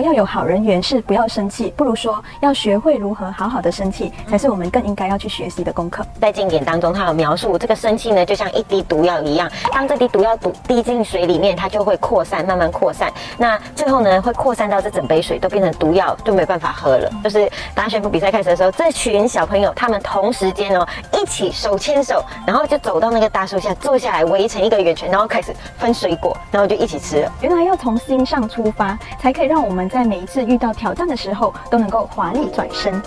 要有好人缘是不要生气，不如说要学会如何好好的生气，才是我们更应该要去学习的功课。在经典当中，他有描述这个生气呢，就像一滴毒药一样，当这滴毒药毒滴进水里面，它就会扩散，慢慢扩散。那最后呢，会扩散到这整杯水都变成毒药，就没办法喝了。就是当宣布比赛开始的时候，这群小朋友他们同时间哦，一起手牵手，然后就走到那个大树下坐下来，围成一个圆圈，然后开始分水果，然后就一起吃了。原来要从心上出发，才可以让我在每一次遇到挑战的时候都能够华丽转身。